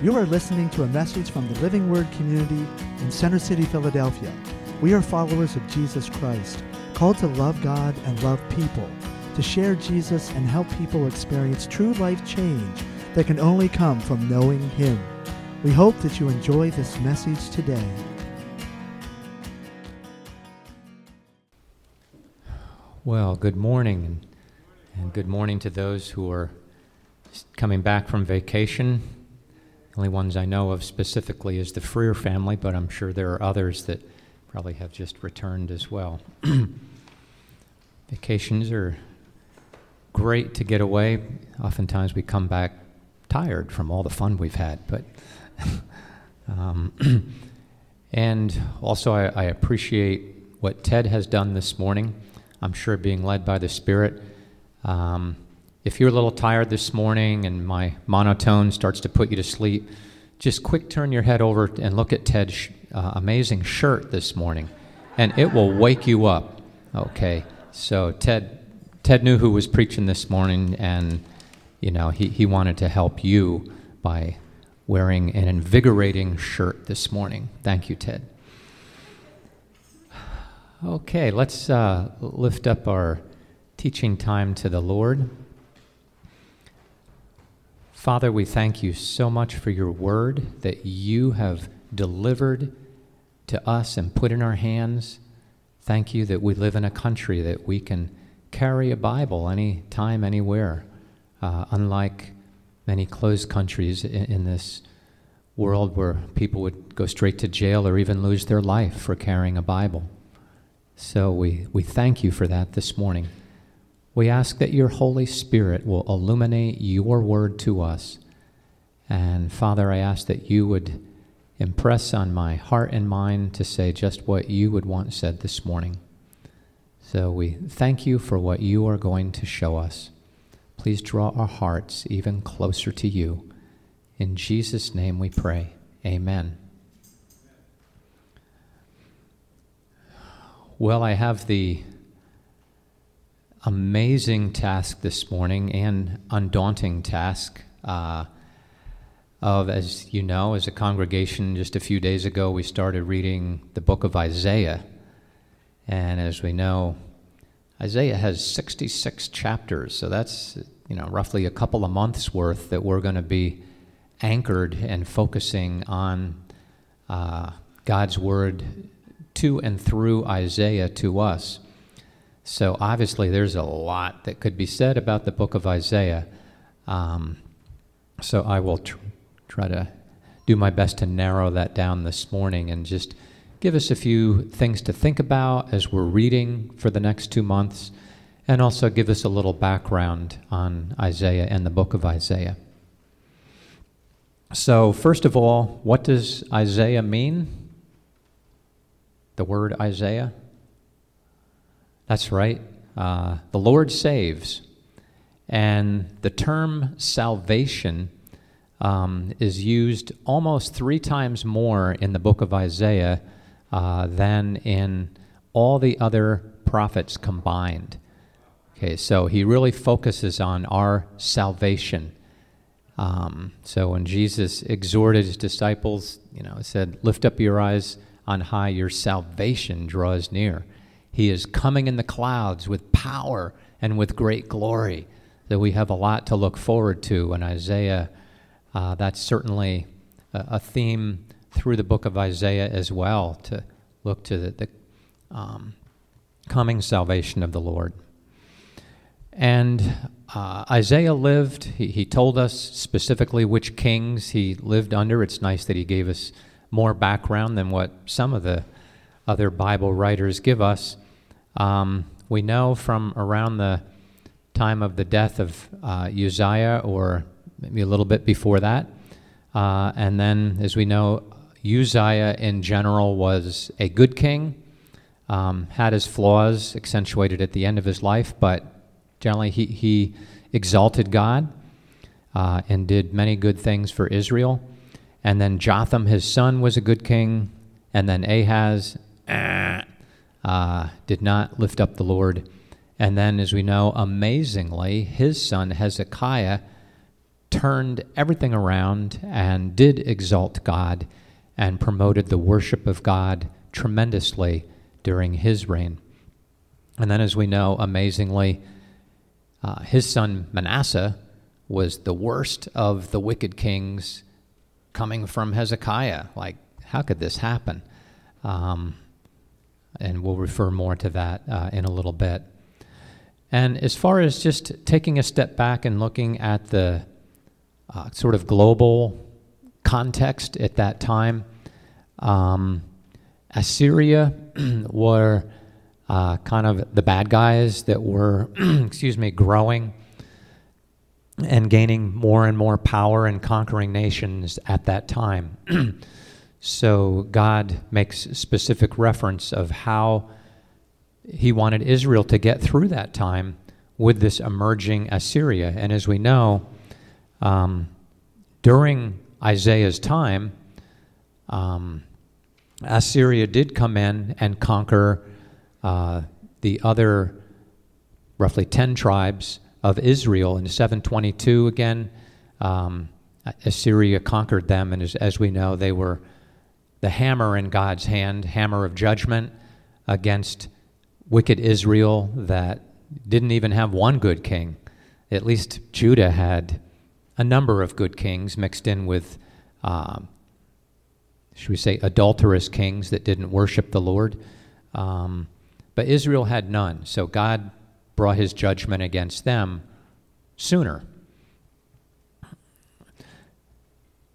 You are listening to a message from the Living Word community in Center City, Philadelphia. We are followers of Jesus Christ, called to love God and love people, to share Jesus and help people experience true life change that can only come from knowing Him. We hope that you enjoy this message today. Well, good morning, and, good morning to those who are coming back from vacation. Only ones I know of specifically is the Freer family, but I'm sure there are others that probably have just returned as well. Vacations are great to get away. Oftentimes we come back tired from all the fun we've had, but. um, and also, I, I appreciate what Ted has done this morning. I'm sure being led by the Spirit. Um, if you're a little tired this morning and my monotone starts to put you to sleep, just quick turn your head over and look at Ted's uh, amazing shirt this morning, and it will wake you up. Okay, so Ted, Ted knew who was preaching this morning, and you know he, he wanted to help you by wearing an invigorating shirt this morning. Thank you, Ted. Okay, let's uh, lift up our teaching time to the Lord. Father, we thank you so much for your word that you have delivered to us and put in our hands. Thank you that we live in a country that we can carry a Bible anytime, anywhere, uh, unlike many closed countries in, in this world where people would go straight to jail or even lose their life for carrying a Bible. So we, we thank you for that this morning. We ask that your Holy Spirit will illuminate your word to us. And Father, I ask that you would impress on my heart and mind to say just what you would want said this morning. So we thank you for what you are going to show us. Please draw our hearts even closer to you. In Jesus' name we pray. Amen. Well, I have the amazing task this morning and undaunting task uh, of, as you know, as a congregation, just a few days ago, we started reading the book of Isaiah. And as we know, Isaiah has 66 chapters, so that's you know roughly a couple of months worth that we're going to be anchored and focusing on uh, God's word to and through Isaiah to us. So obviously, there's a lot that could be said about the book of Isaiah. Um, so I will tr- try to do my best to narrow that down this morning and just give us a few things to think about as we're reading for the next two months, and also give us a little background on Isaiah and the book of Isaiah. So, first of all, what does Isaiah mean? The word Isaiah? That's right. Uh, the Lord saves. And the term salvation um, is used almost three times more in the book of Isaiah uh, than in all the other prophets combined. Okay, so he really focuses on our salvation. Um, so when Jesus exhorted his disciples, you know, said, Lift up your eyes on high, your salvation draws near. He is coming in the clouds with power and with great glory. That we have a lot to look forward to. And Isaiah, uh, that's certainly a, a, theme through the book of Isaiah as well, to look to the, the um, coming salvation of the Lord. And uh, Isaiah lived, he, he told us specifically which kings he lived under. It's nice that he gave us more background than what some of the other Bible writers give us. Um, we know from around the time of the death of uh, Uzziah, or maybe a little bit before that. Uh, and then, as we know, Uzziah in general was a good king, um, had his flaws accentuated at the end of his life, but generally he, he exalted God uh, and did many good things for Israel. And then Jotham, his son, was a good king. And then Ahaz, uh, did not lift up the Lord. And then, as we know, amazingly, his son Hezekiah turned everything around and did exalt God and promoted the worship of God tremendously during his reign. And then, as we know, amazingly, uh, his son Manasseh was the worst of the wicked kings coming from Hezekiah. Like, how could this happen? Um, and we'll refer more to that uh, in a little bit. And as far as just taking a step back and looking at the uh, sort of global context at that time, um, Assyria were uh, kind of the bad guys that were, excuse me, growing and gaining more and more power and conquering nations at that time. so God makes specific reference of how he wanted Israel to get through that time with this emerging Assyria. And as we know, um, during Isaiah's time, um, Assyria did come in and conquer uh, the other roughly 10 tribes of Israel. In 722, again, um, Assyria conquered them, and as, as, we know, they were the hammer in God's hand, hammer of judgment against wicked Israel that didn't even have one good king. At least Judah had a number of good kings mixed in with, um, should we say, adulterous kings that didn't worship the Lord. Um, but Israel had none. So God brought his judgment against them sooner.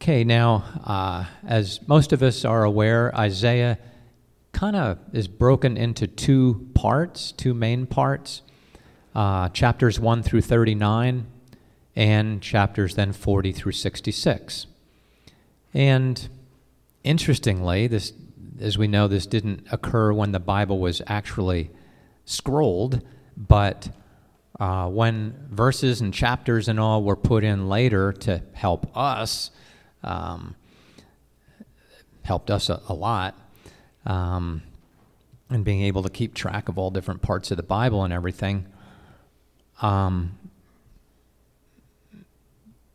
Okay, now, uh, as most of us are aware, Isaiah kind of is broken into two parts, two main parts uh, chapters 1 through 39, and chapters then 40 through 66. And interestingly, this, as we know, this didn't occur when the Bible was actually scrolled, but uh, when verses and chapters and all were put in later to help us, um, helped us a, a lot, um, and being able to keep track of all different parts of the Bible and everything. Um,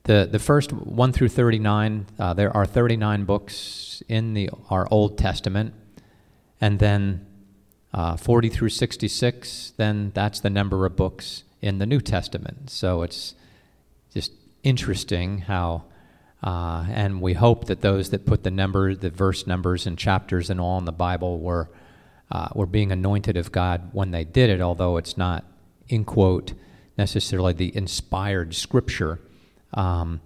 the the first one through thirty nine, uh, there are thirty nine books in the our Old Testament, and then uh, 40 through 66, then that's the number of books in the New Testament. So it's just interesting how, uh, and we hope that those that put the number, the verse numbers and chapters and all in the Bible were, uh, were being anointed of God when they did it, although it's not, in quote, necessarily the inspired scripture. Um,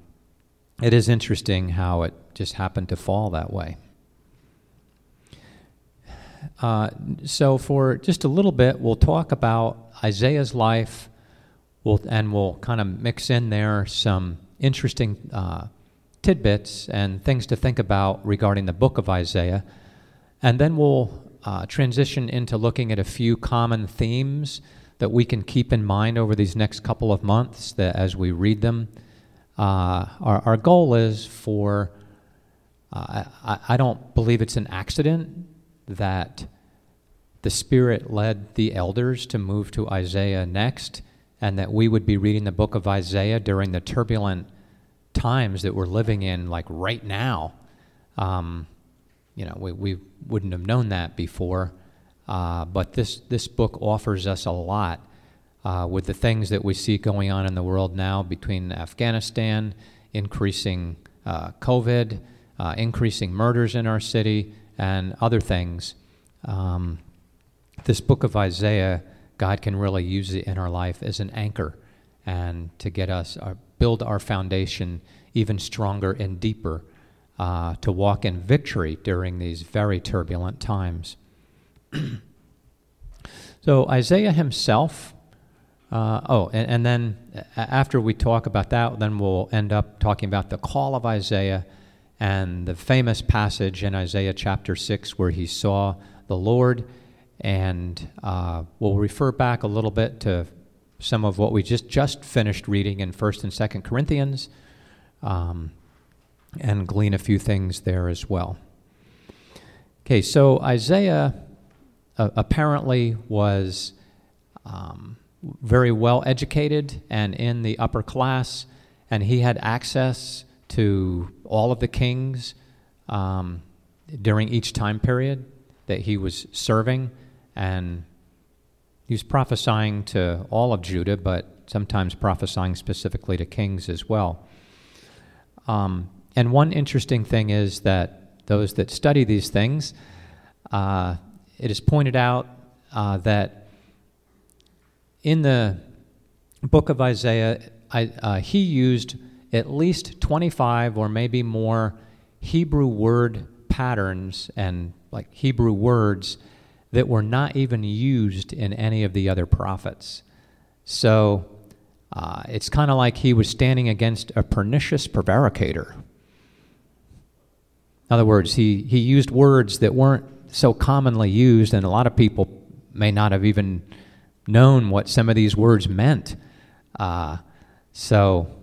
it is interesting how it just happened to fall that way. Uh, so, for just a little bit, we'll talk about Isaiah's life, we'll, and we'll kind of mix in there some interesting uh, tidbits and things to think about regarding the book of Isaiah. And then we'll uh, transition into looking at a few common themes that we can keep in mind over these next couple of months that as we read them. Uh, our, our goal is for, uh, I, I don't believe it's an accident that the Spirit led the elders to move to Isaiah next, and that we would be reading the book of Isaiah during the turbulent times that we're living in, like right now. Um, you know, we, we wouldn't have known that before, uh, but this, this book offers us a lot uh, with the things that we see going on in the world now between Afghanistan, increasing uh, COVID, uh, increasing murders in our city, and other things. Um, this book of Isaiah, God can really use it in our life as an anchor and to get us, uh, build our foundation even stronger and deeper uh, to walk in victory during these very turbulent times. so, Isaiah himself, uh, oh, and, and, then after we talk about that, then we'll end up talking about the call of Isaiah and the famous passage in Isaiah chapter 6 where he saw the Lord. And uh, we'll refer back a little bit to some of what we just, just finished reading in 1st and 2nd Corinthians um, and glean a few things there as well. Okay, so Isaiah uh, apparently was um, very well educated and in the upper class and he had access to all of the kings um, during each time period that he was serving, and he was prophesying to all of Judah, but sometimes prophesying specifically to kings as well. Um, and one interesting thing is that those that study these things, uh, it is pointed out uh, that in the book of Isaiah, I, uh, he used at least 25 or maybe more Hebrew word patterns and like Hebrew words that were not even used in any of the other prophets. So uh, it's kind of like he was standing against a pernicious prevaricator. In other words, he, he used words that weren't so commonly used, and a lot of people may not have even known what some of these words meant. Uh, so,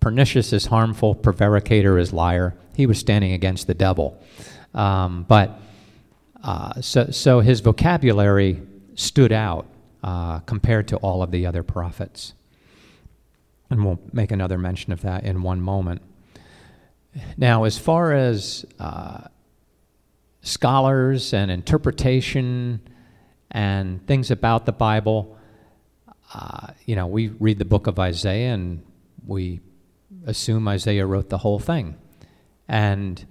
pernicious is harmful, prevaricator is liar. He was standing against the devil. Um, but uh, so, so his vocabulary stood out uh, compared to all of the other prophets. And we'll make another mention of that in one moment. Now, as far as uh, scholars and interpretation and things about the Bible, uh, you know, we read the book of Isaiah and we assume Isaiah wrote the whole thing. And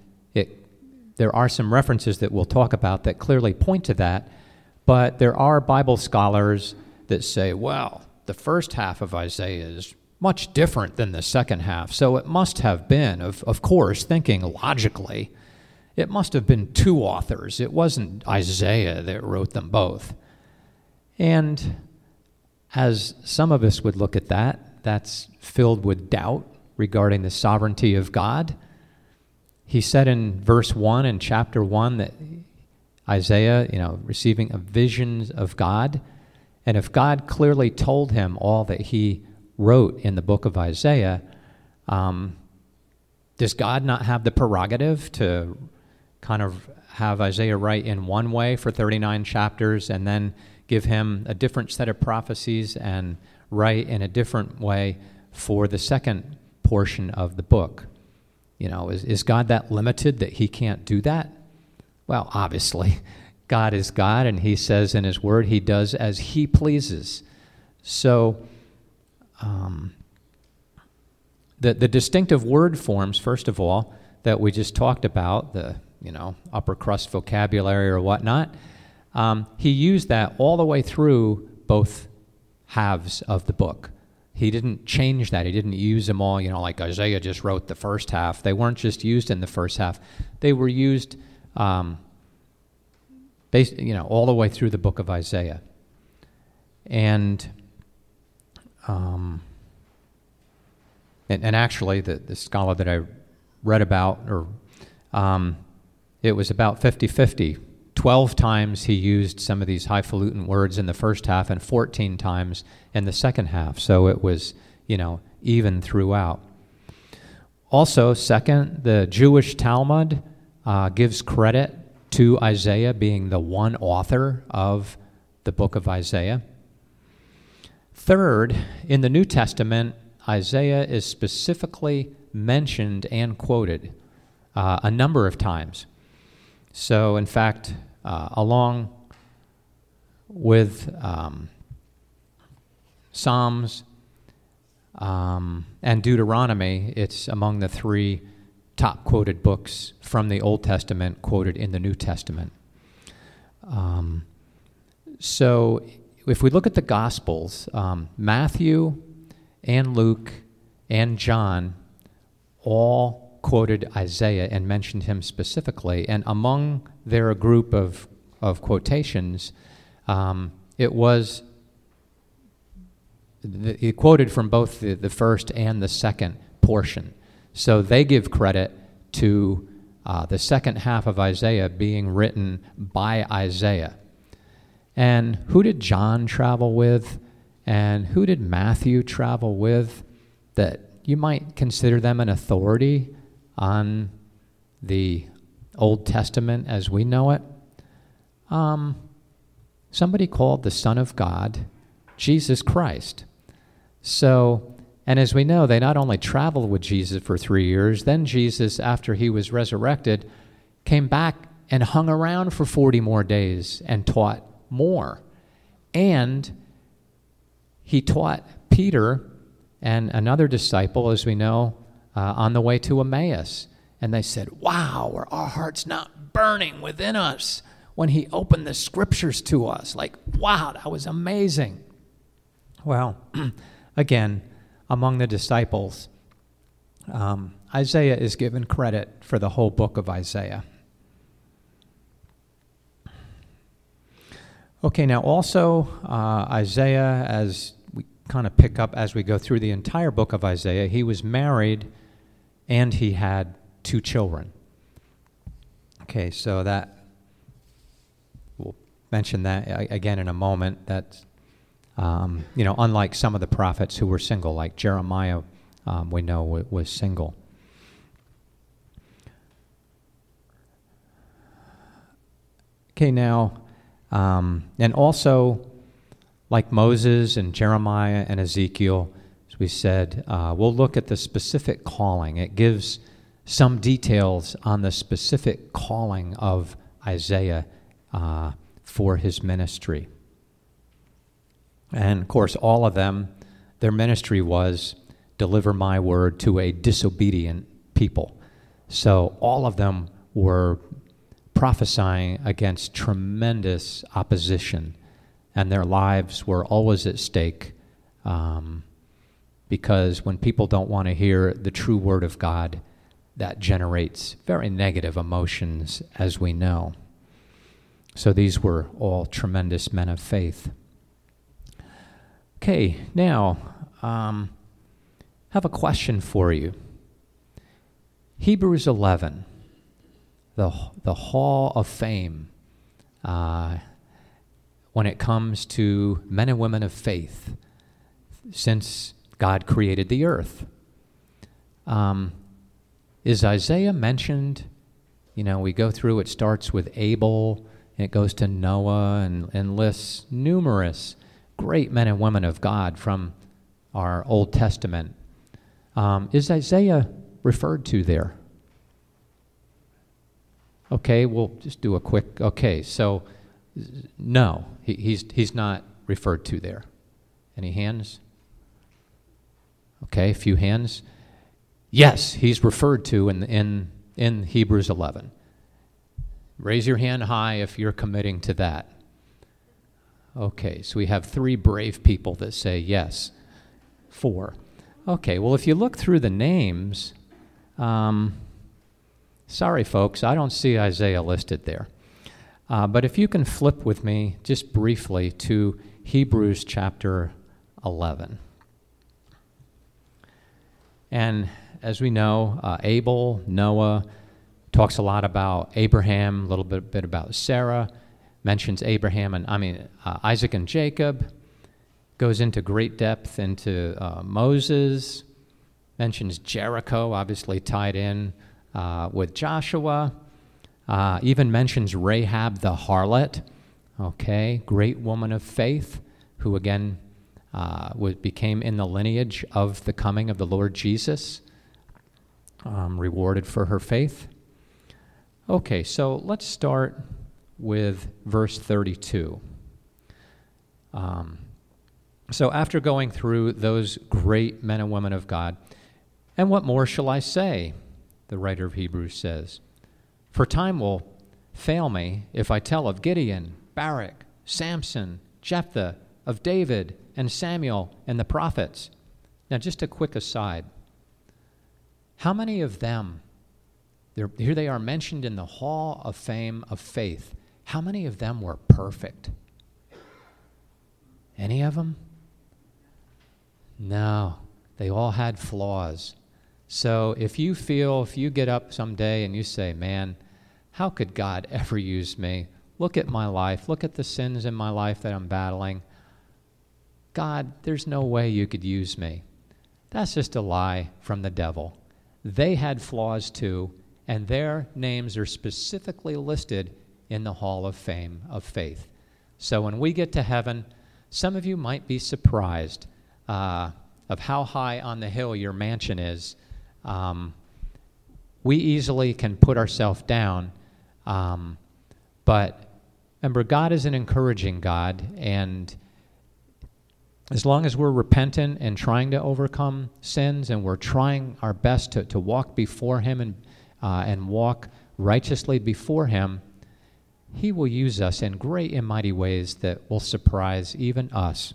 there are some references that we'll talk about that clearly point to that, but there are Bible scholars that say, well, the first half of Isaiah is much different than the second half, so it must have been, of, of course, thinking logically, it must have been two authors. It wasn't Isaiah that wrote them both. And as some of us would look at that, that's filled with doubt regarding the sovereignty of God. He said in verse 1 in chapter 1 that Isaiah, you know, receiving a vision of God. And if God clearly told him all that he wrote in the book of Isaiah, um, does God not have the prerogative to kind of have Isaiah write in one way for 39 chapters and then give him a different set of prophecies and write in a different way for the second portion of the book. You know, is, is God that limited that he can't do that? Well, obviously, God is God, and he says in his word he does as he pleases. So, um, the, the distinctive word forms, first of all, that we just talked about, the you know upper crust vocabulary or whatnot, um, he used that all the way through both halves of the book. He didn't change that. He didn't use them all, you know, like Isaiah just wrote the first half. They weren't just used in the first half, they were used, um, based, you know, all the way through the book of Isaiah. And, um, and, and actually, the, the scholar that I read about, or um, it was about 50 50 12 times he used some of these highfalutin words in the first half and 14 times in the second half. So it was, you know, even throughout. Also, second, the Jewish Talmud uh, gives credit to Isaiah being the one author of the book of Isaiah. Third, in the New Testament, Isaiah is specifically mentioned and quoted uh, a number of times. So, in fact, uh, along with um, Psalms um, and Deuteronomy, it's among the three top quoted books from the Old Testament quoted in the New Testament. Um, so, if we look at the Gospels, um, Matthew and Luke and John all quoted Isaiah and mentioned him specifically. And among their group of, of quotations, um, it was he quoted from both the, the first and the second portion. So they give credit to uh, the second half of Isaiah being written by Isaiah. And who did John travel with? And who did Matthew travel with? That you might consider them an authority on the Old Testament as we know it, um, somebody called the Son of God Jesus Christ. So, And as we know, they not only traveled with Jesus for three years, then Jesus, after he was resurrected, came back and hung around for 40 more days and taught more. And he taught Peter and another disciple, as we know, uh, on the way to Emmaus. And they said, Wow, our hearts not burning within us when he opened the scriptures to us? Like, wow, that was amazing. Well, again, among the disciples, um, Isaiah is given credit for the whole book of Isaiah. Okay, now also, uh, Isaiah, as we kind of pick up as we go through the entire book of Isaiah, he was married and he had two children. Okay, so that, we'll mention that again in a moment. That, um, you know, unlike some of the prophets who were single, like Jeremiah, um, we know was single. Okay, now, um, and also, like Moses and Jeremiah and Ezekiel, we said, uh, we'll look at the specific calling. It gives some details on the specific calling of Isaiah uh, for his ministry. And of course, all of them, their ministry was deliver my word to a disobedient people. So all of them were prophesying against tremendous opposition, and their lives were always at stake. Um, because when people don't want to hear the true word of God, that generates very negative emotions, as we know. So these were all tremendous men of faith. Okay, now, um, have a question for you. Hebrews 11 the, the hall of fame uh, when it comes to men and women of faith since God created the earth. Um, is Isaiah mentioned? You know, we go through, it starts with Abel, and it goes to Noah, and, and lists numerous great men and women of God from our Old Testament. Um, is Isaiah referred to there? Okay, we'll just do a quick. Okay, so no, he, he's, he's not referred to there. Any hands? Okay, a few hands. Yes, he's referred to in, in, in Hebrews 11. Raise your hand high if you're committing to that. Okay, so we have three brave people that say yes. Four. Okay, well, if you look through the names, um, Sorry, folks, I don't see Isaiah listed there. Uh, but if you can flip with me just briefly to Hebrews chapter 11. And as we know, uh, Abel, Noah, talks a lot about Abraham, a little bit, bit about Sarah, mentions Abraham and, I mean, uh, Isaac and Jacob, goes into great depth into uh, Moses, mentions Jericho, obviously tied in uh, with Joshua. Uh, even mentions Rahab the harlot, okay, great woman of faith, who again uh, became in the lineage of the coming of the Lord Jesus, um, rewarded for her faith. Okay, so let's start with verse 32. Um, so, after going through those great men and women of God, and what more shall I say? the writer of Hebrews says. For time will fail me if I tell of Gideon, Barak, Samson, Jephthah, of David and Samuel and the prophets. Now, just a quick aside. How many of them, here they are mentioned in the hall of fame of faith, how many of them were perfect? Any of them? No, they all had flaws. So if you feel, if you get up someday and you say, man, how could God ever use me? Look at my life. Look at the sins in my life that I'm battling. God, there's no way you could use me. That's just a lie from the devil. They had flaws too, and their names are specifically listed in the Hall of Fame of Faith. So when we get to heaven, some of you might be surprised. Uh, of how high on the hill your mansion is, um, we easily can put ourselves down. Um, but remember, God is an encouraging God, and as long as we're repentant and trying to overcome sins and we're trying our best to, to walk before Him and, uh, and walk righteously before Him, He will use us in great and mighty ways that will surprise even us.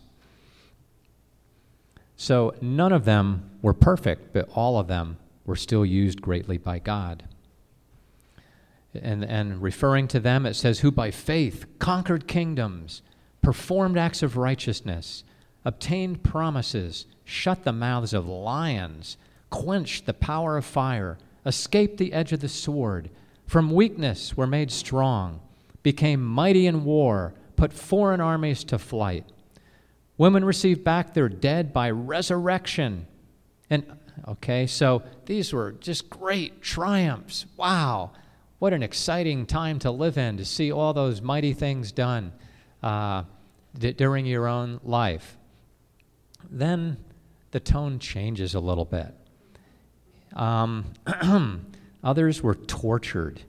So none of them were perfect, but all of them were still used greatly by God. And, and referring to them, it says, Who by faith conquered kingdoms, performed acts of righteousness obtained promises, shut the mouths of lions, quenched the power of fire, escaped the edge of the sword, from weakness were made strong, became mighty in war, put foreign armies to flight. Women received back their dead by resurrection. And, okay, so these were just great triumphs. Wow, what an exciting time to live in to see all those mighty things done uh, d- during your own life then the tone changes a little bit. Um, others were tortured,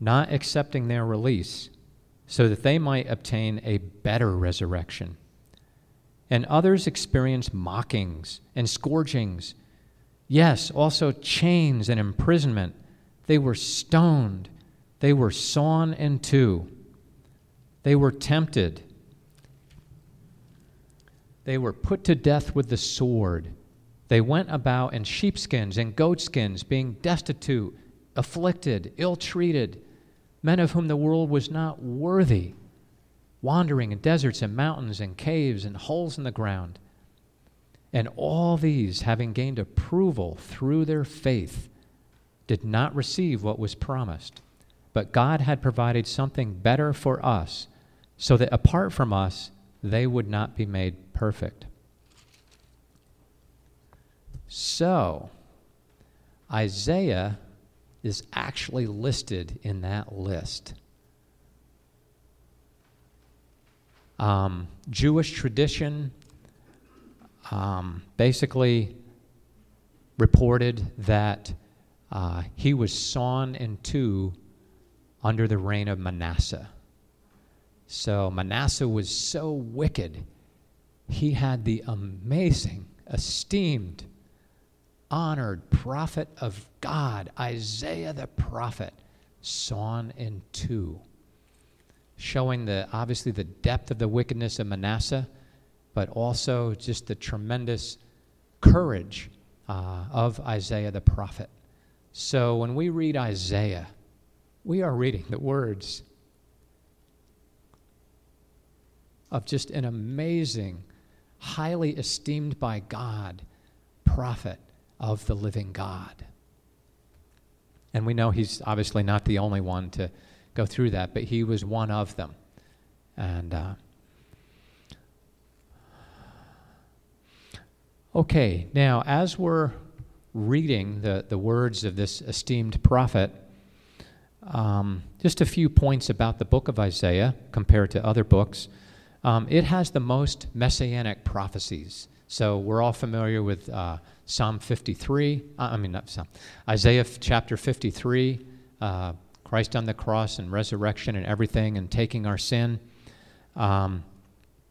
not accepting their release, so that they might obtain a better resurrection. And others experienced mockings and scourgings. Yes, also chains and imprisonment. They were stoned. They were sawn in two. They were tempted they were put to death with the sword. They went about in sheepskins and goatskins, being destitute, afflicted, ill treated, men of whom the world was not worthy, wandering in deserts and mountains and caves and holes in the ground. And all these, having gained approval through their faith, did not receive what was promised. But God had provided something better for us, so that apart from us, they would not be made perfect. So, Isaiah is actually listed in that list. Um, Jewish tradition um, basically reported that uh, he was sawn in two under the reign of Manasseh. So Manasseh was so wicked he had the amazing, esteemed, honored prophet of God, Isaiah the prophet, sawn in two, showing the obviously the depth of the wickedness of Manasseh, but also just the tremendous courage uh, of Isaiah the prophet. So when we read Isaiah, we are reading the words of just an amazing highly esteemed by God, prophet of the living God. And we know he's obviously not the only one to go through that, but he was one of them. And uh, okay, now as we're reading the, the words of this esteemed prophet, um, just a few points about the book of Isaiah compared to other books. Um, it has the most messianic prophecies. So we're all familiar with uh, Psalm 53. Uh, I mean, not Psalm, Isaiah chapter 53, uh, Christ on the cross and resurrection and everything and taking our sin. Um,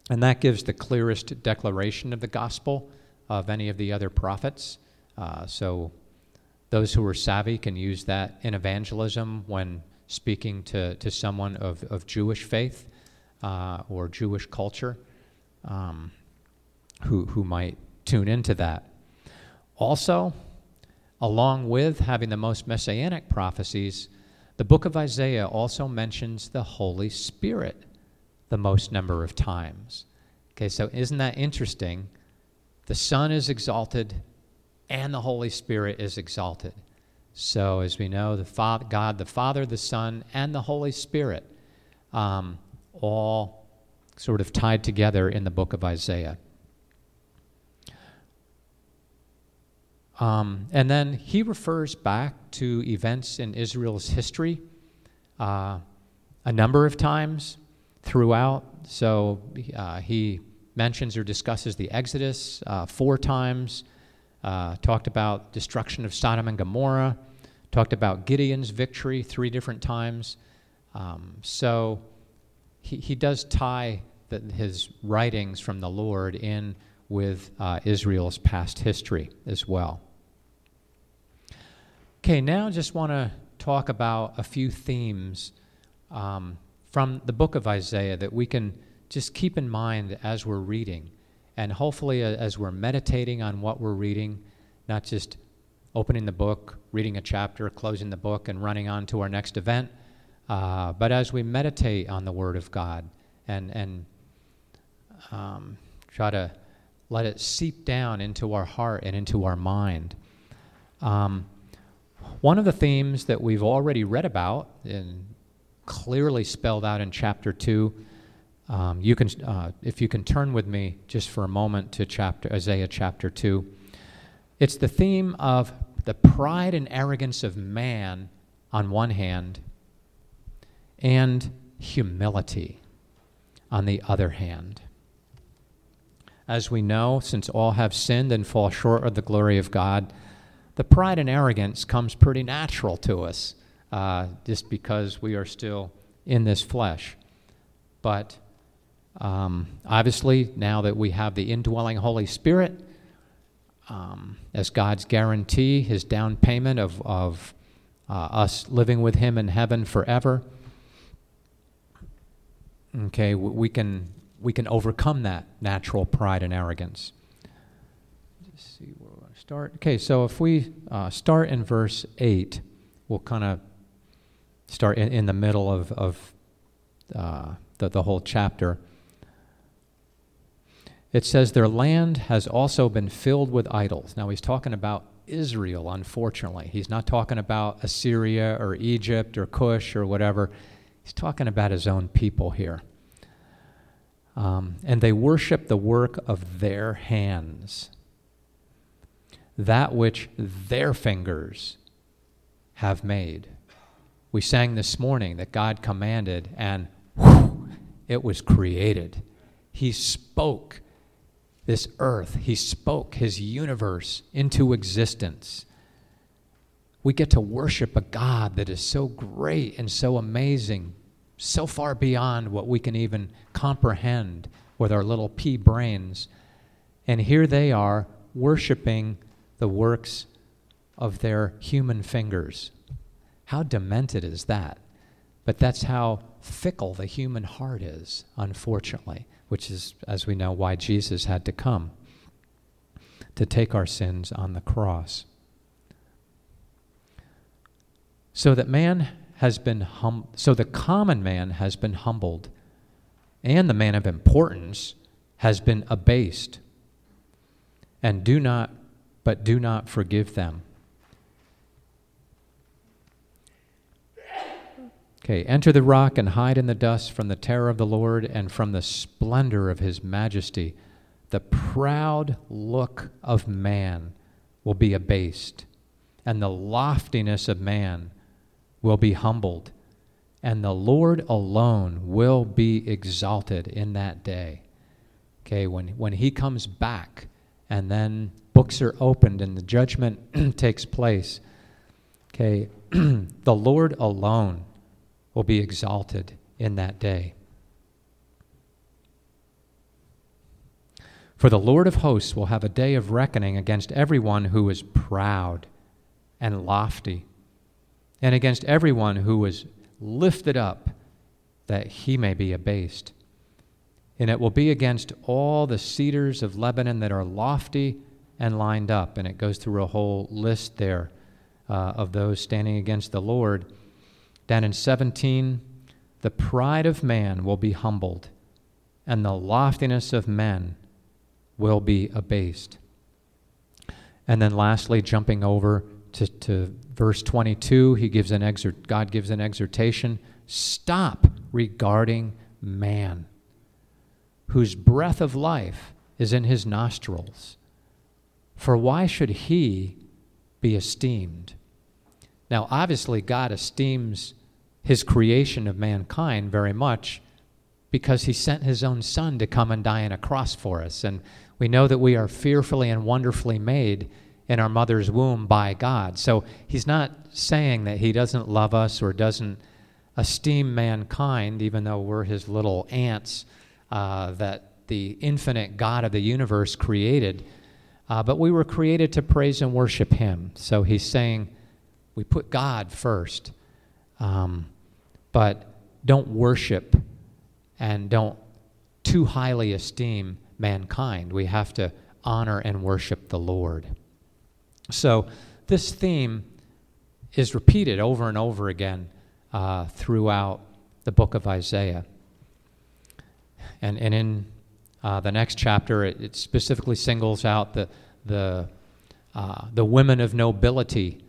and that gives the clearest declaration of the gospel of any of the other prophets. Uh, so those who are savvy can use that in evangelism when speaking to, to someone of, of Jewish faith uh, or Jewish culture um, who, who might tune into that. Also, along with having the most messianic prophecies, the book of Isaiah also mentions the Holy Spirit the most number of times. Okay, so isn't that interesting? The Son is exalted and the Holy Spirit is exalted. So, as we know, the Father, God, the Father, the Son, and the Holy Spirit um, all sort of tied together in the book of Isaiah. Um, and then he refers back to events in Israel's history uh, a number of times throughout. So uh, he mentions or discusses the Exodus uh, four times, uh, talked about destruction of Sodom and Gomorrah, talked about Gideon's victory three different times. Um, so he, he does tie the, his writings from the Lord in with uh, Israel's past history as well. Okay, now just want to talk about a few themes um, from the book of Isaiah that we can just keep in mind as we're reading. And hopefully, uh, as we're meditating on what we're reading, not just opening the book, reading a chapter, closing the book, and running on to our next event, uh, but as we meditate on the Word of God and, and um, try to let it seep down into our heart and into our mind. Um, one of the themes that we've already read about and clearly spelled out in chapter 2 um, you can, uh, if you can turn with me just for a moment to chapter Isaiah chapter two, it's the theme of the pride and arrogance of man on one hand, and humility on the other hand. As we know, since all have sinned and fall short of the glory of God, the pride and arrogance comes pretty natural to us, uh, just because we are still in this flesh. But um, obviously, now that we have the indwelling Holy Spirit um, as God's guarantee, his down payment of, of uh, us living with him in heaven forever, okay, we can, we can overcome that natural pride and arrogance. Let's see where we want to start. Okay, so if we uh, start in verse 8, we'll kind of start in, in, the middle of, of uh, the, the whole chapter it says their land has also been filled with idols. Now he's talking about Israel, unfortunately. He's not talking about Assyria or Egypt or Cush or whatever. He's talking about his own people here. Um, and they worship the work of their hands, that which their fingers have made. We sang this morning that God commanded, and whew, it was created. He spoke this earth. He spoke his universe into existence. We get to worship a God that is so great and so amazing, so far beyond what we can even comprehend with our little pea brains. And here they are worshiping the works of their human fingers. How demented is that? But that's how fickle the human heart is, unfortunately which is, as we know, why Jesus had to come to take our sins on the cross. So that man has been hum- so the common man has been humbled, and the man of importance has been abased. And do not, but do not forgive them. Okay, enter the rock and hide in the dust from the terror of the Lord and from the splendor of his majesty. The proud look of man will be abased, and the loftiness of man will be humbled, and the Lord alone will be exalted in that day. Okay, when, when he comes back, and then books are opened and the judgment takes place, okay, the Lord alone will be exalted in that day. For the Lord of hosts will have a day of reckoning against everyone who is proud and lofty, and against everyone who is lifted up, that he may be abased. And it will be against all the cedars of Lebanon that are lofty and lined up. And it goes through a whole list there uh, of those standing against the Lord. Then in 17, the pride of man will be humbled, and the loftiness of men will be abased. And then lastly, jumping over to, to verse 22, he gives an exhort, God gives an exhortation stop regarding man, whose breath of life is in his nostrils. For why should he be esteemed? Now, obviously, God esteems his creation of mankind very much because he sent his own son to come and die on a cross for us. And we know that we are fearfully and wonderfully made in our mother's womb by God. So he's not saying that he doesn't love us or doesn't esteem mankind, even though we're his little ants uh, that the infinite God of the universe created. Uh, but we were created to praise and worship him. So he's saying we put God first. Um, but don't worship and don't too highly esteem mankind. We have to honor and worship the Lord. So, this theme is repeated over and over again uh, throughout the book of Isaiah. And, and in uh, the next chapter, it, it, specifically singles out the, the, uh, the women of nobility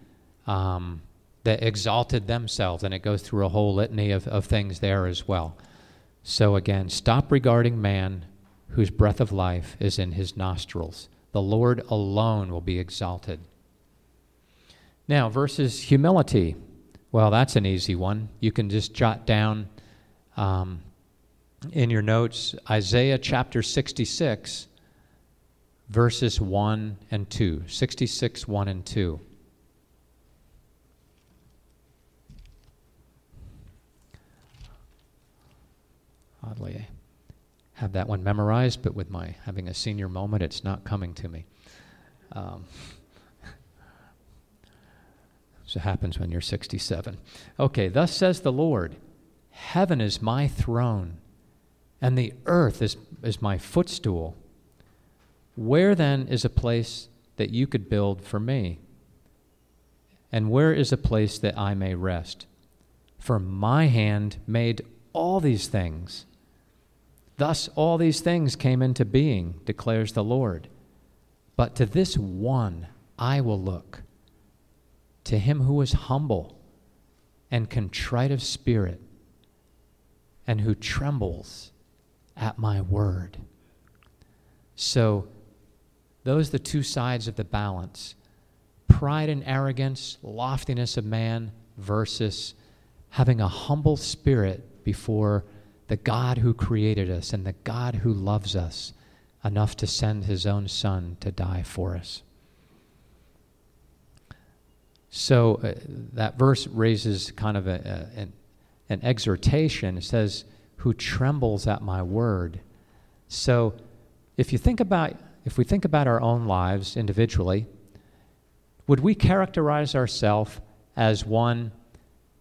um, that exalted themselves, and it goes through a whole litany of, of things there as well. So again, stop regarding man whose breath of life is in his nostrils. The Lord alone will be exalted. Now, versus humility. Well, that's an easy one. You can just jot down um, in your notes Isaiah chapter 66, verses 1 and 2. 66, 1 and 2. Oddly, I have that one memorized, but with my having a senior moment, it's not coming to me. Um, so it happens when you're 67. Okay, thus says the Lord Heaven is my throne, and the earth is, is my footstool. Where then is a place that you could build for me? And where is a place that I may rest? For my hand made all these things Thus, all these things came into being, declares the Lord. But to this one I will look, to him who is humble and contrite of spirit, and who trembles at my word. So, those are the two sides of the balance pride and arrogance, loftiness of man, versus having a humble spirit before the God who created us and the God who loves us enough to send his own son to die for us. So uh, that verse raises kind of a, a, an, an exhortation. It says, Who trembles at my word. So if you think about if we think about our own lives individually, would we characterize ourselves as one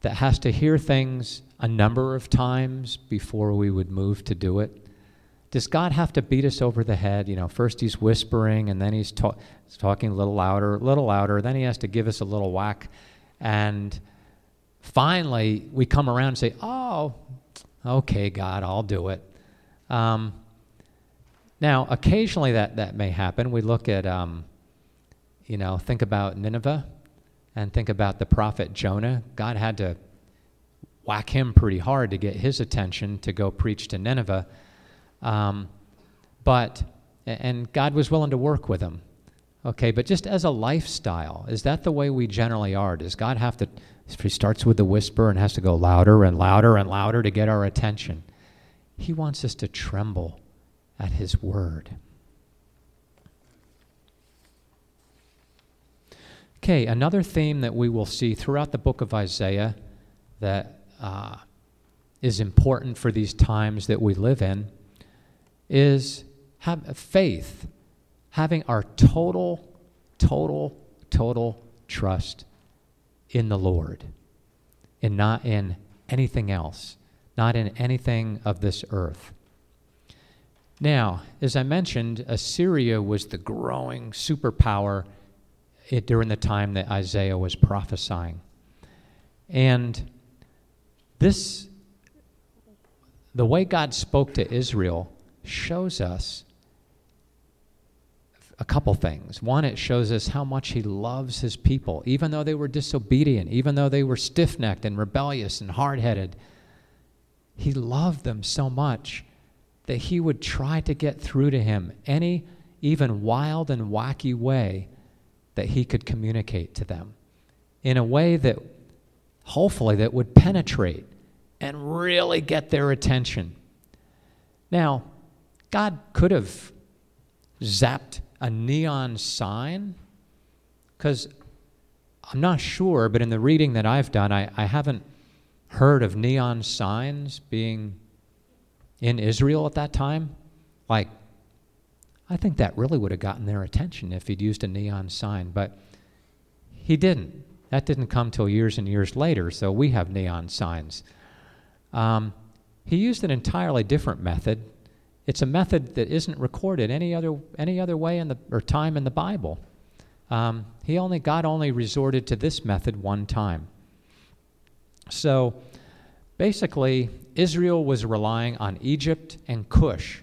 that has to hear things a number of times before we would move to do it? Does God have to beat us over the head? You know, first he's whispering and then he's, ta- he's talking a little louder, a little louder. Then he has to give us a little whack. And finally, we come around and say, Oh, okay, God, I'll do it. Um, now, occasionally that, that may happen. We look at, um, you know, think about Nineveh and think about the prophet Jonah. God had to whack him pretty hard to get his attention to go preach to Nineveh. Um, but, and God was willing to work with him. Okay, but just as a lifestyle, is that the way we generally are? Does God have to, if he starts with the whisper and has to go louder and louder and louder to get our attention? He wants us to tremble at his word. Okay, another theme that we will see throughout the book of Isaiah that uh, is important for these times that we live in is have faith, having our total, total, total trust in the Lord and not in anything else, not in anything of this earth. Now, as I mentioned, Assyria was the growing superpower eh, during the time that Isaiah was prophesying. And this, the way God spoke to Israel shows us a couple things. One, it shows us how much He loves His people, even though they were disobedient, even though they were stiff necked and rebellious and hard headed. He loved them so much that He would try to get through to Him any even wild and wacky way that He could communicate to them in a way that hopefully that would penetrate and really get their attention. Now, God could have zapped a neon sign because I'm not sure, but in the reading that I've done, I, I haven't heard of neon signs being in Israel at that time. Like, I think that really would have gotten their attention if he'd used a neon sign, but he didn't. That didn't come till years and years later, so we have neon signs. Um, he used an entirely different method. It's a method that isn't recorded any other any other way in the or time in the Bible. Um, he only God only resorted to this method one time. So basically, Israel was relying on Egypt and Cush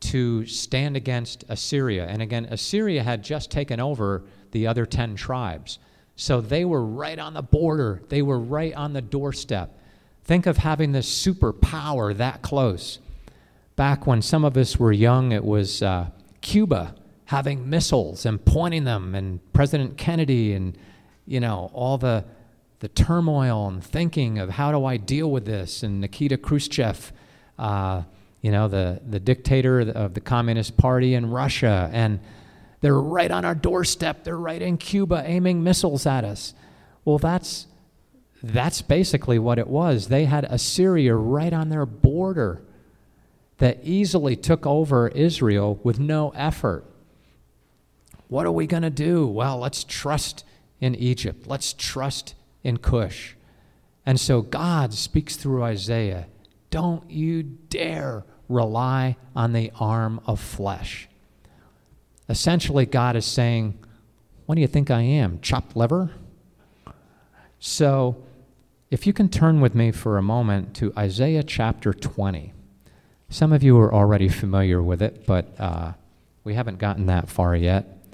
to stand against Assyria. And again, Assyria had just taken over the other 10 tribes. So they were right on the border, they were right on the doorstep. Think of having this superpower that close. Back when some of us were young, it was uh, Cuba having missiles and pointing them, and President Kennedy, and you know all the the turmoil and thinking of how do I deal with this, and Nikita Khrushchev, uh, you know the the dictator of the Communist Party in Russia, and they're right on our doorstep. They're right in Cuba, aiming missiles at us. Well, that's that's basically what it was. They had Assyria right on their border that easily took over Israel with no effort. What are we going to do? Well, let's trust in Egypt. Let's trust in Cush. And so God speaks through Isaiah don't you dare rely on the arm of flesh. Essentially, God is saying, What do you think I am? Chopped liver? So, if you can turn with me for a moment to Isaiah chapter 20. Some of you are already familiar with it, but uh, we haven't gotten that far yet.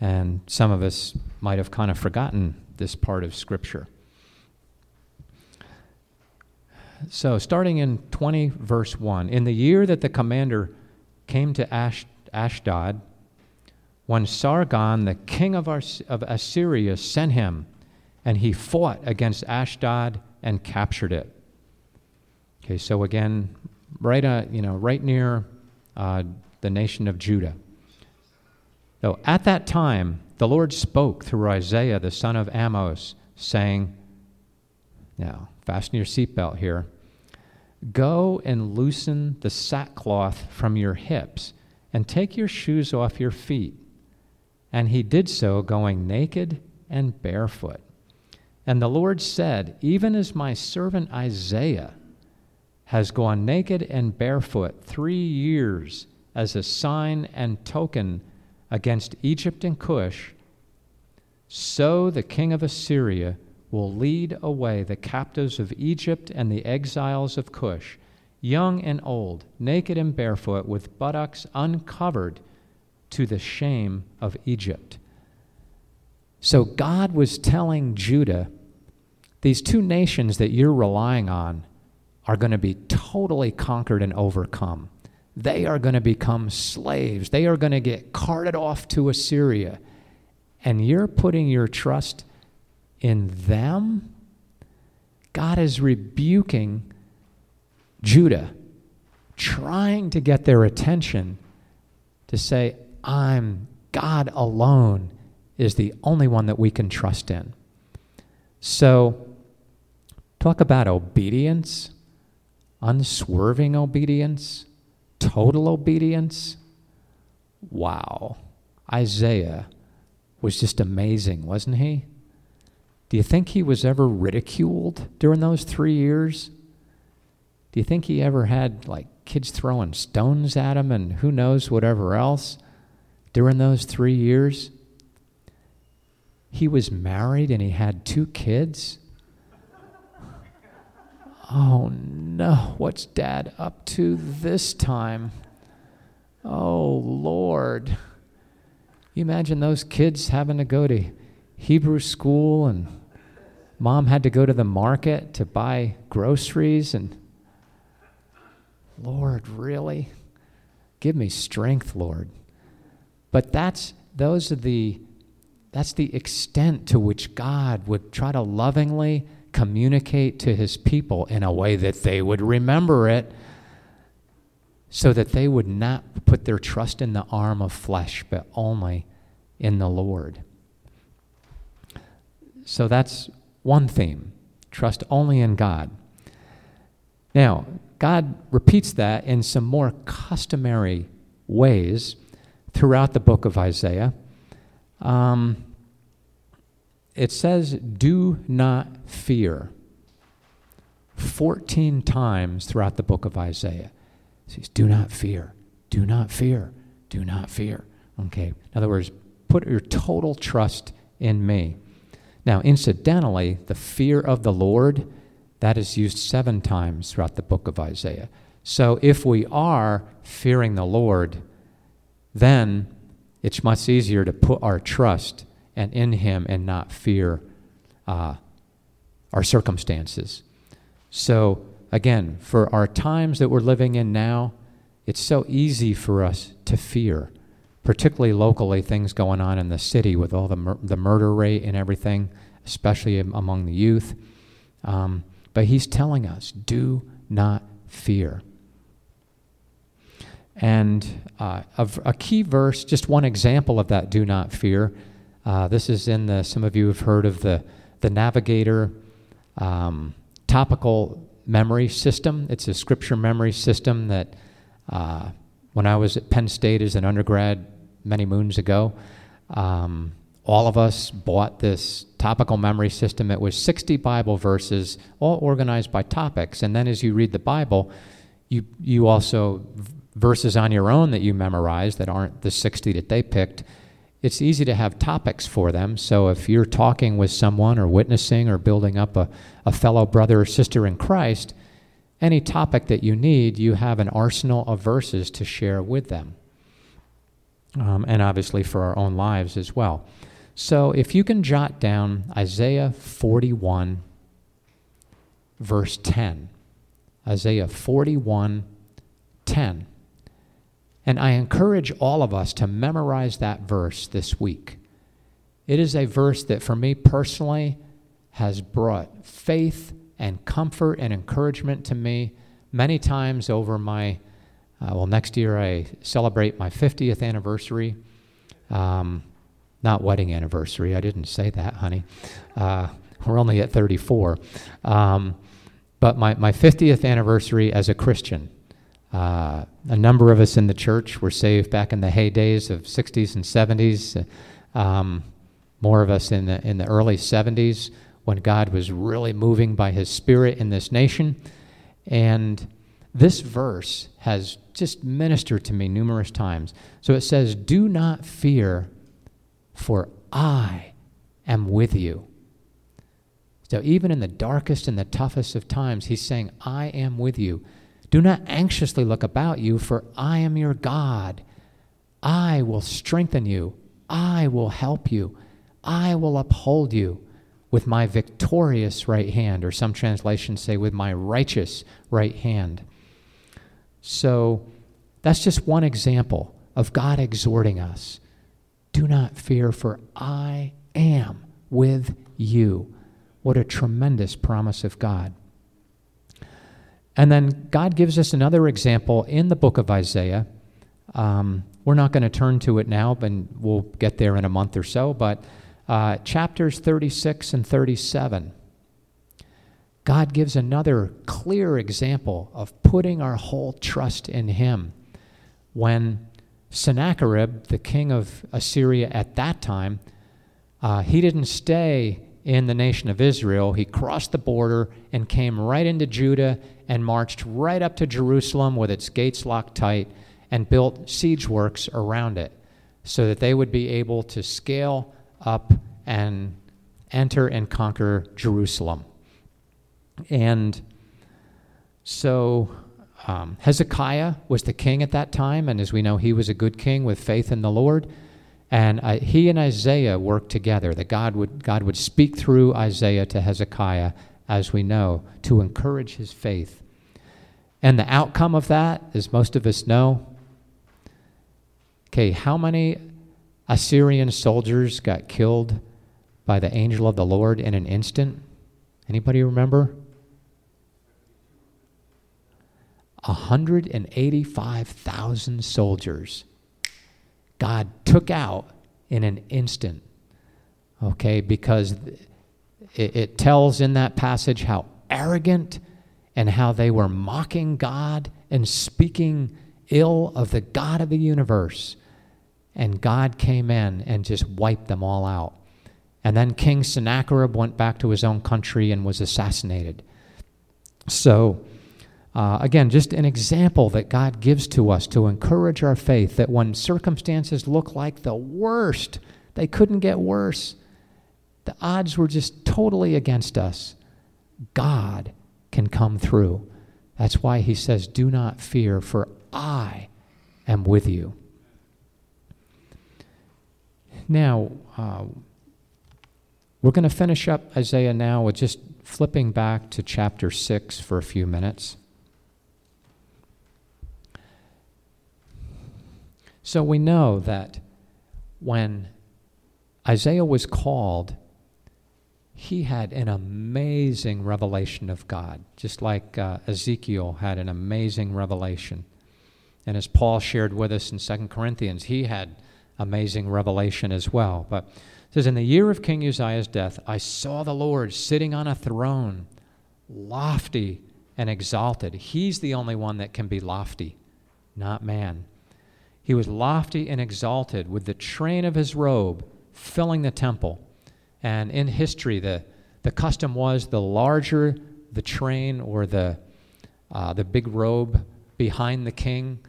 And some of us might have kind of forgotten this part of Scripture. So, starting in 20, verse 1 In the year that the commander came to Ash- Ashdod, when Sargon, the king of, Ars- of Assyria, sent him, and he fought against Ashdod and captured it. Okay, so again, right, uh, you know, right near uh, the nation of Judah. So at that time, the Lord spoke through Isaiah the son of Amos, saying, Now, fasten your seatbelt here. Go and loosen the sackcloth from your hips, and take your shoes off your feet. And he did so, going naked and barefoot. And the Lord said, Even as my servant Isaiah has gone naked and barefoot three years as a sign and token against Egypt and Cush, so the king of Assyria will lead away the captives of Egypt and the exiles of Cush, young and old, naked and barefoot, with buttocks uncovered, to the shame of Egypt. So God was telling Judah these two nations that you're relying on are going to be totally conquered and overcome. They are going to become slaves. They are going to get carted off to Assyria. And you're putting your trust in them? God is rebuking Judah, trying to get their attention to say, I'm God alone is the only one that we can trust in. So, Talk about obedience, unswerving obedience, total obedience. Wow. Isaiah was just amazing, wasn't he? Do you think he was ever ridiculed during those three years? Do you think he ever had like kids throwing stones at him and who knows whatever else during those three years? He was married and he had two kids. Oh no, what's dad up to this time? Oh Lord. You imagine those kids having to go to Hebrew school and mom had to go to the market to buy groceries and Lord, really? Give me strength, Lord. But that's those are the that's the extent to which God would try to lovingly communicate to his people in a way that they would remember it. so that they would not put their trust in the arm of flesh, but only in the Lord. So that's one theme trust only in God. Now, God repeats that in some more customary ways throughout the book of Isaiah. Um, it says, Do not fear. 14 times throughout the book of Isaiah. It says, Do not fear, do not fear, do not fear. Okay, in other words, put your total trust in me. Now, incidentally, the fear of the Lord, that is used seven times throughout the book of Isaiah. So if we are fearing the Lord, then it's much easier to put our trust and in Him and not fear uh, our circumstances. So, again, for our times that we're living in now, it's so easy for us to fear, particularly locally, things going on in the city with all the, mur- the murder rate and everything, especially among the youth. Um, but he's telling us do not fear. And uh, a, a, key verse, just one example of that do not fear. Uh, this is in the, some of you have heard of the, the Navigator um, topical memory system. It's a scripture memory system that uh, when I was at Penn State as an undergrad many moons ago, um, all of us bought this topical memory system. It was 60 Bible verses, all organized by topics. And then as you read the Bible, you, you also verses on your own that you memorize that aren't the 60 that they picked, it's easy to have topics for them. So if you're talking with someone or witnessing or building up a, a fellow brother or sister in Christ, any topic that you need, you have an arsenal of verses to share with them. Um, and obviously for our own lives as well. So if you can jot down Isaiah 41, verse 10. Isaiah 41, 10. And I encourage all of us to memorize that verse this week. It is a verse that, for me personally, has brought faith and comfort and encouragement to me many times over my, uh, well, next year I celebrate my 50th anniversary. Um, not wedding anniversary, I didn't say that, honey. Uh, we're only at 34. Um, but my, my 50th anniversary as a Christian. Uh, a number of us in the church were saved back in the heydays of 60s and 70s. Um, more of us in the, in the early 70s when God was really moving by his spirit in this nation. And this verse has just ministered to me numerous times. So it says, Do not fear, for I am with you. So even in the darkest and the toughest of times, he's saying, I am with you. Do not anxiously look about you, for I am your God. I will strengthen you. I will help you. I will uphold you with my victorious right hand, or some translations say, with my righteous right hand. So that's just one example of God exhorting us. Do not fear, for I am with you. What a tremendous promise of God. And then God gives us another example in the book of Isaiah. Um, we're not going to turn to it now, but we'll get there in a month or so. But uh, chapters 36 and 37, God gives another clear example of putting our whole trust in Him. When Sennacherib, the king of Assyria at that time, uh, he didn't stay in the nation of Israel. He crossed the border and came right into Judah and marched right up to Jerusalem with its gates locked tight and built siege works around it so that they would be able to scale up and enter and conquer Jerusalem. And so um, Hezekiah was the king at that time, and as we know, he was a good king with faith in the Lord. And uh, he and Isaiah worked together, that God would, God would speak through Isaiah to Hezekiah, as we know, to encourage his faith. And the outcome of that, as most of us know, okay, how many Assyrian soldiers got killed by the angel of the Lord in an instant? Anybody remember? 185,000 soldiers God took out in an instant. Okay, because it, it, tells in that passage how arrogant and how they were mocking God and speaking ill of the God of the universe. And God came in and just wiped them all out. And then King Sennacherib went back to his own country and was assassinated. So, uh, again, just an example that God gives to us to encourage our faith that when circumstances look like the worst, they couldn't get worse. The odds were just totally against us. God can come through. That's why he says, Do not fear, for I am with you. Now, uh, we're going to finish up Isaiah now with just flipping back to chapter 6 for a few minutes. So we know that when Isaiah was called, he had an amazing revelation of God, just like uh, Ezekiel had an amazing revelation. And as Paul shared with us in 2 Corinthians, he had amazing revelation as well. But it says, In the year of King Uzziah's death, I saw the Lord sitting on a throne, lofty and exalted. He's the only one that can be lofty, not man. He was lofty and exalted, with the train of his robe filling the temple. And in history, the, the custom was the larger the train or the, uh, the big robe behind the king,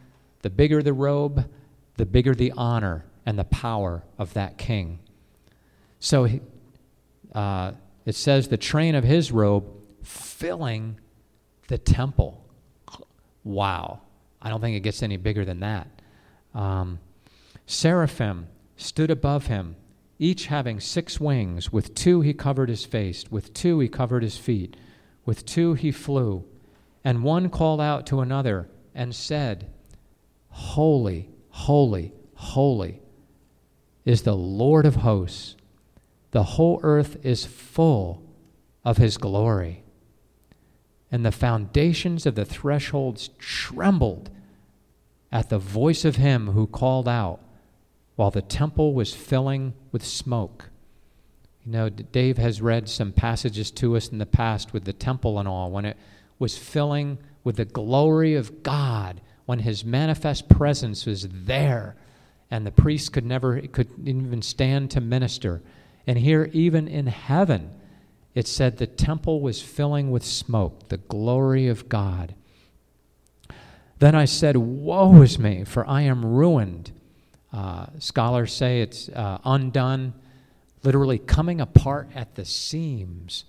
the bigger the robe, the bigger the honor and the power of that king. So uh, it says the train of his robe filling the temple. Wow. I don't think it gets any bigger than that. Um, seraphim stood above him, each having six wings. With two he covered his face, with two he covered his feet, with two he flew. And one called out to another and said, Holy, holy, holy is the Lord of hosts. The whole earth is full of his glory. And the foundations of the thresholds trembled at the voice of him who called out while the temple was filling with smoke. You know, Dave has read some passages to us in the past with the temple and all, when it was filling with the glory of God, when his manifest presence was there, and the priests could never could even stand to minister. And here, even in heaven, it said the temple was filling with smoke, the glory of God. Then I said, Woe is me, for I am ruined. Uh, scholars say it's uh, undone, literally coming apart at the seams.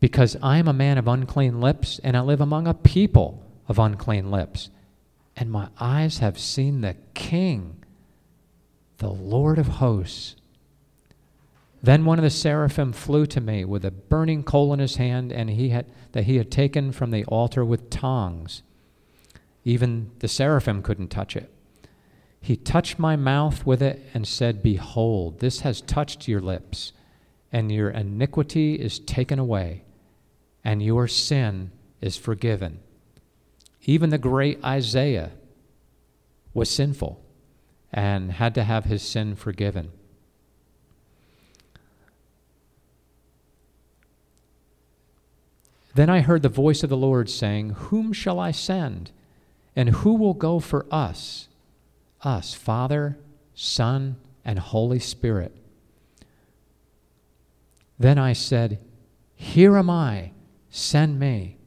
Because I am a man of unclean lips, and I live among a people of unclean lips. And my eyes have seen the King, the Lord of hosts. Then one of the seraphim flew to me with a burning coal in his hand, and he had that he had taken from the altar with tongs. Even the seraphim couldn't touch it. He touched my mouth with it and said, Behold, this has touched your lips, and your iniquity is taken away, and your sin is forgiven. Even the great Isaiah was sinful and had to have his sin forgiven. Then I heard the voice of the Lord saying, Whom shall I send? And who will go for us? Us, Father, Son, and Holy Spirit. Then I said, Here am I, send me.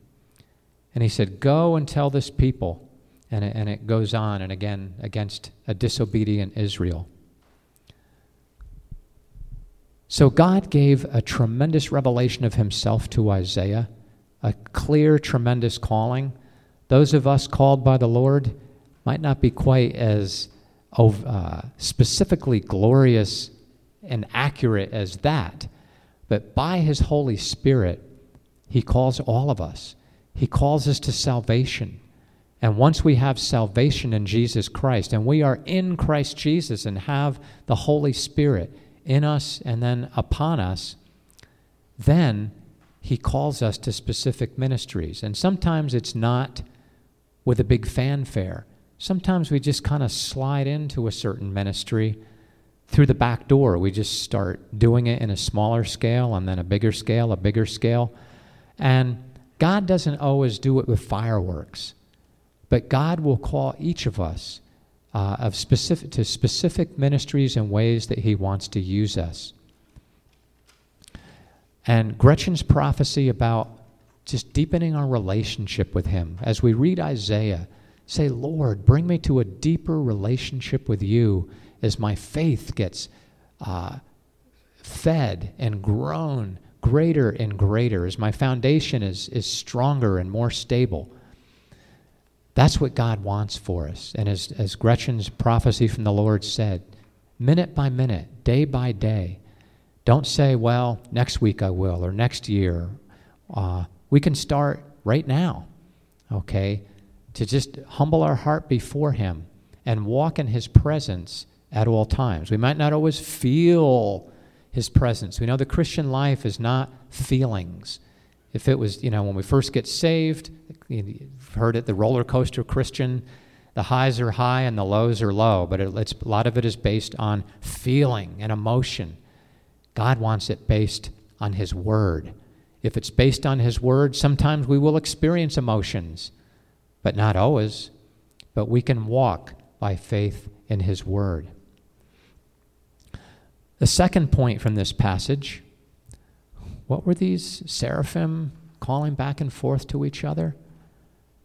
And he said, Go and tell this people. And it, and it goes on and again against a disobedient Israel. So God gave a tremendous revelation of himself to Isaiah, a clear, tremendous calling. Those of us called by the Lord might not be quite as uh, specifically glorious and accurate as that, but by His Holy Spirit, He calls all of us. He calls us to salvation. And once we have salvation in Jesus Christ, and we are in Christ Jesus and have the Holy Spirit in us and then upon us, then He calls us to specific ministries. And sometimes it's not with a big fanfare. Sometimes we just kind of slide into a certain ministry through the back door. We just start doing it in a smaller scale and then a bigger scale, a bigger scale. And God doesn't always do it with fireworks, but God will call each of us uh, of specific, to specific ministries and ways that He wants to use us. And Gretchen's prophecy about just deepening our relationship with Him. As we read Isaiah, say, Lord, bring me to a deeper relationship with you as my faith gets uh, fed and grown greater and greater, as my foundation is, is stronger and more stable. That's what God wants for us. And as, as Gretchen's prophecy from the Lord said, minute by minute, day by day, don't say, well, next week I will, or next year. Uh, we can start right now, okay, to just humble our heart before Him and walk in His presence at all times. We might not always feel His presence. We know the Christian life is not feelings. If it was, you know, when we first get saved, you've heard it, the roller coaster Christian, the highs are high and the lows are low, but it, it's, a lot of it is based on feeling and emotion. God wants it based on His Word. If it's based on His Word, sometimes we will experience emotions, but not always. But we can walk by faith in His Word. The second point from this passage what were these seraphim calling back and forth to each other?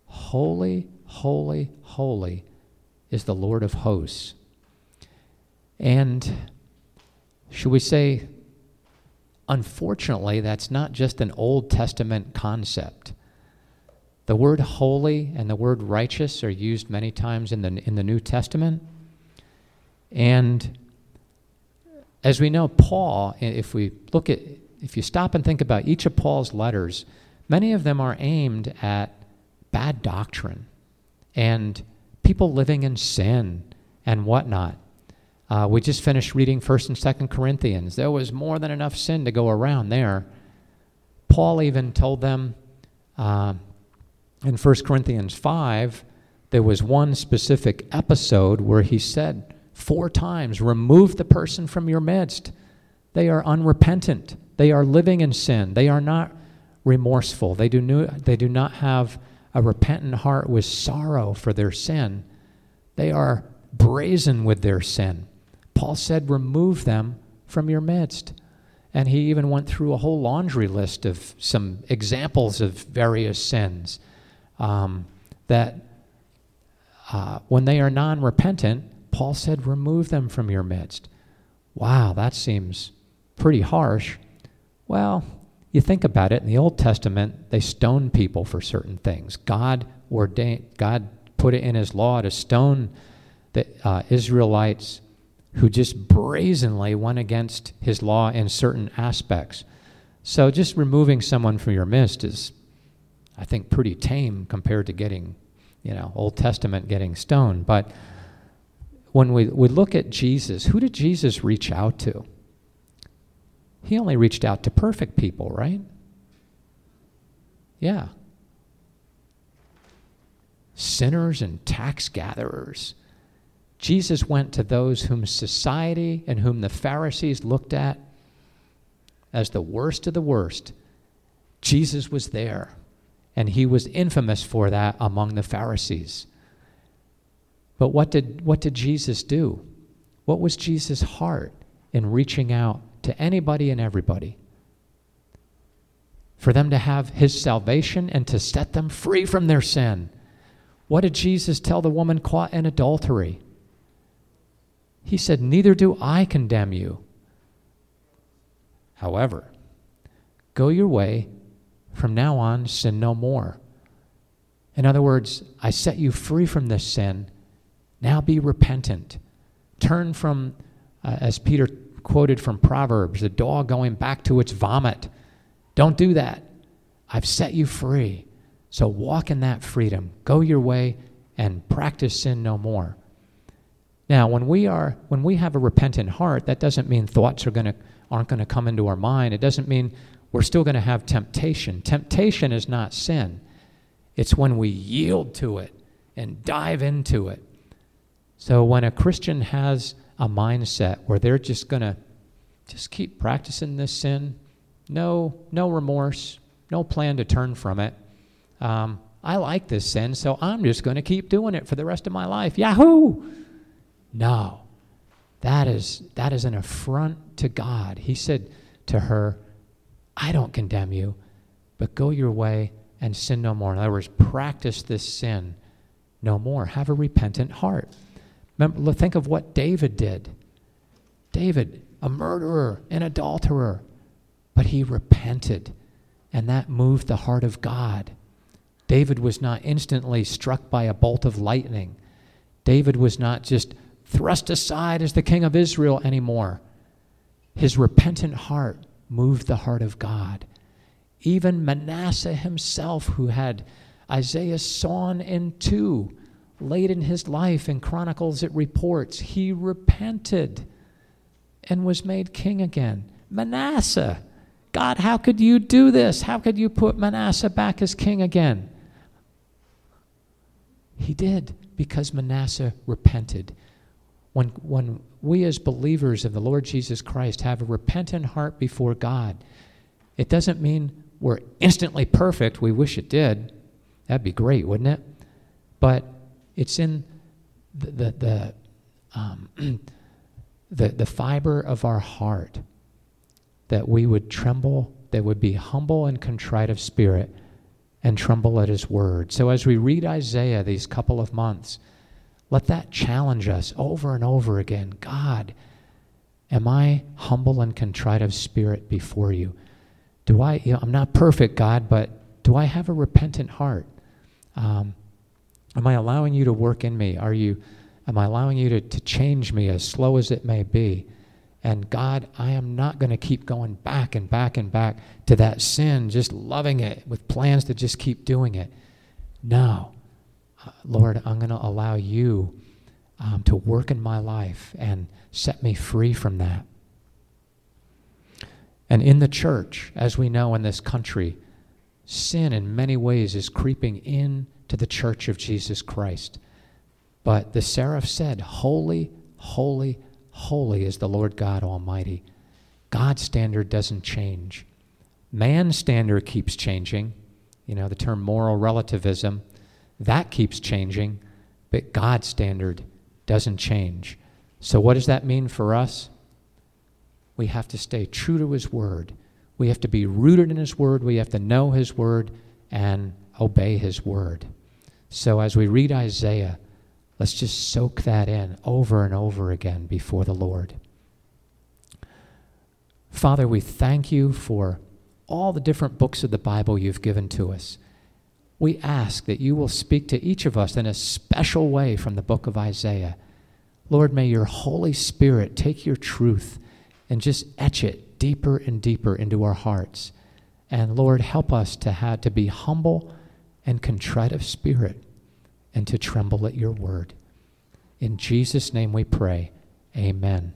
Holy, holy, holy is the Lord of hosts. And should we say Unfortunately, that's not just an Old Testament concept. The word holy and the word righteous are used many times in the, in the New Testament. And as we know, Paul, if we look at, if you stop and think about each of Paul's letters, many of them are aimed at bad doctrine and people living in sin and whatnot. Uh, we just finished reading 1st and 2nd Corinthians. There was more than enough sin to go around there. Paul even told them uh, in 1 Corinthians 5, there was one specific episode where he said four times, Remove the person from your midst. They are unrepentant. They are living in sin. They are not remorseful. They do, no, they do not have a repentant heart with sorrow for their sin. They are brazen with their sin. Paul said, remove them from your midst. And he even went through a whole laundry list of some examples of various sins um, that uh, when they are non repentant, Paul said, remove them from your midst. Wow, that seems pretty harsh. Well, you think about it, in the Old Testament, they stoned people for certain things. God ordained, God put it in his law to stone the uh, Israelites who just brazenly went against his law in certain aspects. So just removing someone from your midst is, I think, pretty tame compared to getting, you know, Old Testament getting stoned. But when we, we look at Jesus, who did Jesus reach out to? He only reached out to perfect people, right? Yeah. Sinners and tax gatherers Jesus went to those whom society and whom the Pharisees looked at as the worst of the worst. Jesus was there, and he was infamous for that among the Pharisees. But what did, what did Jesus do? What was Jesus' heart in reaching out to anybody and everybody? For them to have his salvation and to set them free from their sin. What did Jesus tell the woman caught in adultery? He said, Neither do I condemn you. However, go your way. From now on, sin no more. In other words, I set you free from this sin. Now be repentant. Turn from, uh, as Peter quoted from Proverbs, the dog going back to its vomit. Don't do that. I've set you free. So walk in that freedom. Go your way and practice sin no more. Now, when we are when we have a repentant heart, that doesn't mean thoughts are going to aren't going to come into our mind. It doesn't mean we're still going to have temptation. Temptation is not sin. It's when we yield to it and dive into it. So when a Christian has a mindset where they're just going to just keep practicing this sin, no, no remorse, no plan to turn from it. Um, I like this sin, so I'm just going to keep doing it for the rest of my life. Yahoo! No, that is that is an affront to God. He said to her, "I don't condemn you, but go your way and sin no more." In other words, practice this sin no more. Have a repentant heart. Remember, think of what David did. David, a murderer, an adulterer, but he repented, and that moved the heart of God. David was not instantly struck by a bolt of lightning. David was not just thrust aside as the king of Israel anymore. His repentant heart moved the heart of God. Even Manasseh himself, who had Isaiah sawn in two late in his life, in Chronicles it reports, he repented and was made king again. Manasseh, God, how could you do this? How could you put Manasseh back as king again? He did because Manasseh repented. When, when we as believers of the Lord Jesus Christ have a repentant heart before God, it doesn't mean we're instantly perfect. We wish it did. That'd be great, wouldn't it? But it's in the, the, the, um, the, the fiber of our heart that we would tremble, that would be humble and contrite of spirit and tremble at his word. So as we read Isaiah these couple of months, let that challenge us over and over again. God, am I humble and contrite of spirit before you? Do I, you know, I'm not perfect, God, but do I have a repentant heart? Um, am I allowing you to work in me? Are you, am I allowing you to, to change me as slow as it may be? And God, I am not going to keep going back and back and back to that sin, just loving it with plans to just keep doing it. No. Lord, I'm going to allow you um, to work in my life and set me free from that. And in the church, as we know in this country, sin in many ways is creeping in to the church of Jesus Christ. But the seraph said, Holy, holy, Holy is the Lord God Almighty. God's standard doesn't change. Man's standard keeps changing. You know, the term moral relativism, that keeps changing, but God's standard doesn't change. So, what does that mean for us? We have to stay true to His Word. We have to be rooted in His Word. We have to know His Word and obey His Word. So, as we read Isaiah, Let's just soak that in over and over again before the Lord. Father, we thank you for all the different books of the Bible you've given to us. We ask that you will speak to each of us in a special way from the book of Isaiah. Lord, may your Holy Spirit take your truth and just etch it deeper and deeper into our hearts. And Lord, help us to have to be humble and contrite of spirit and to tremble at your word. In Jesus' name we pray. Amen.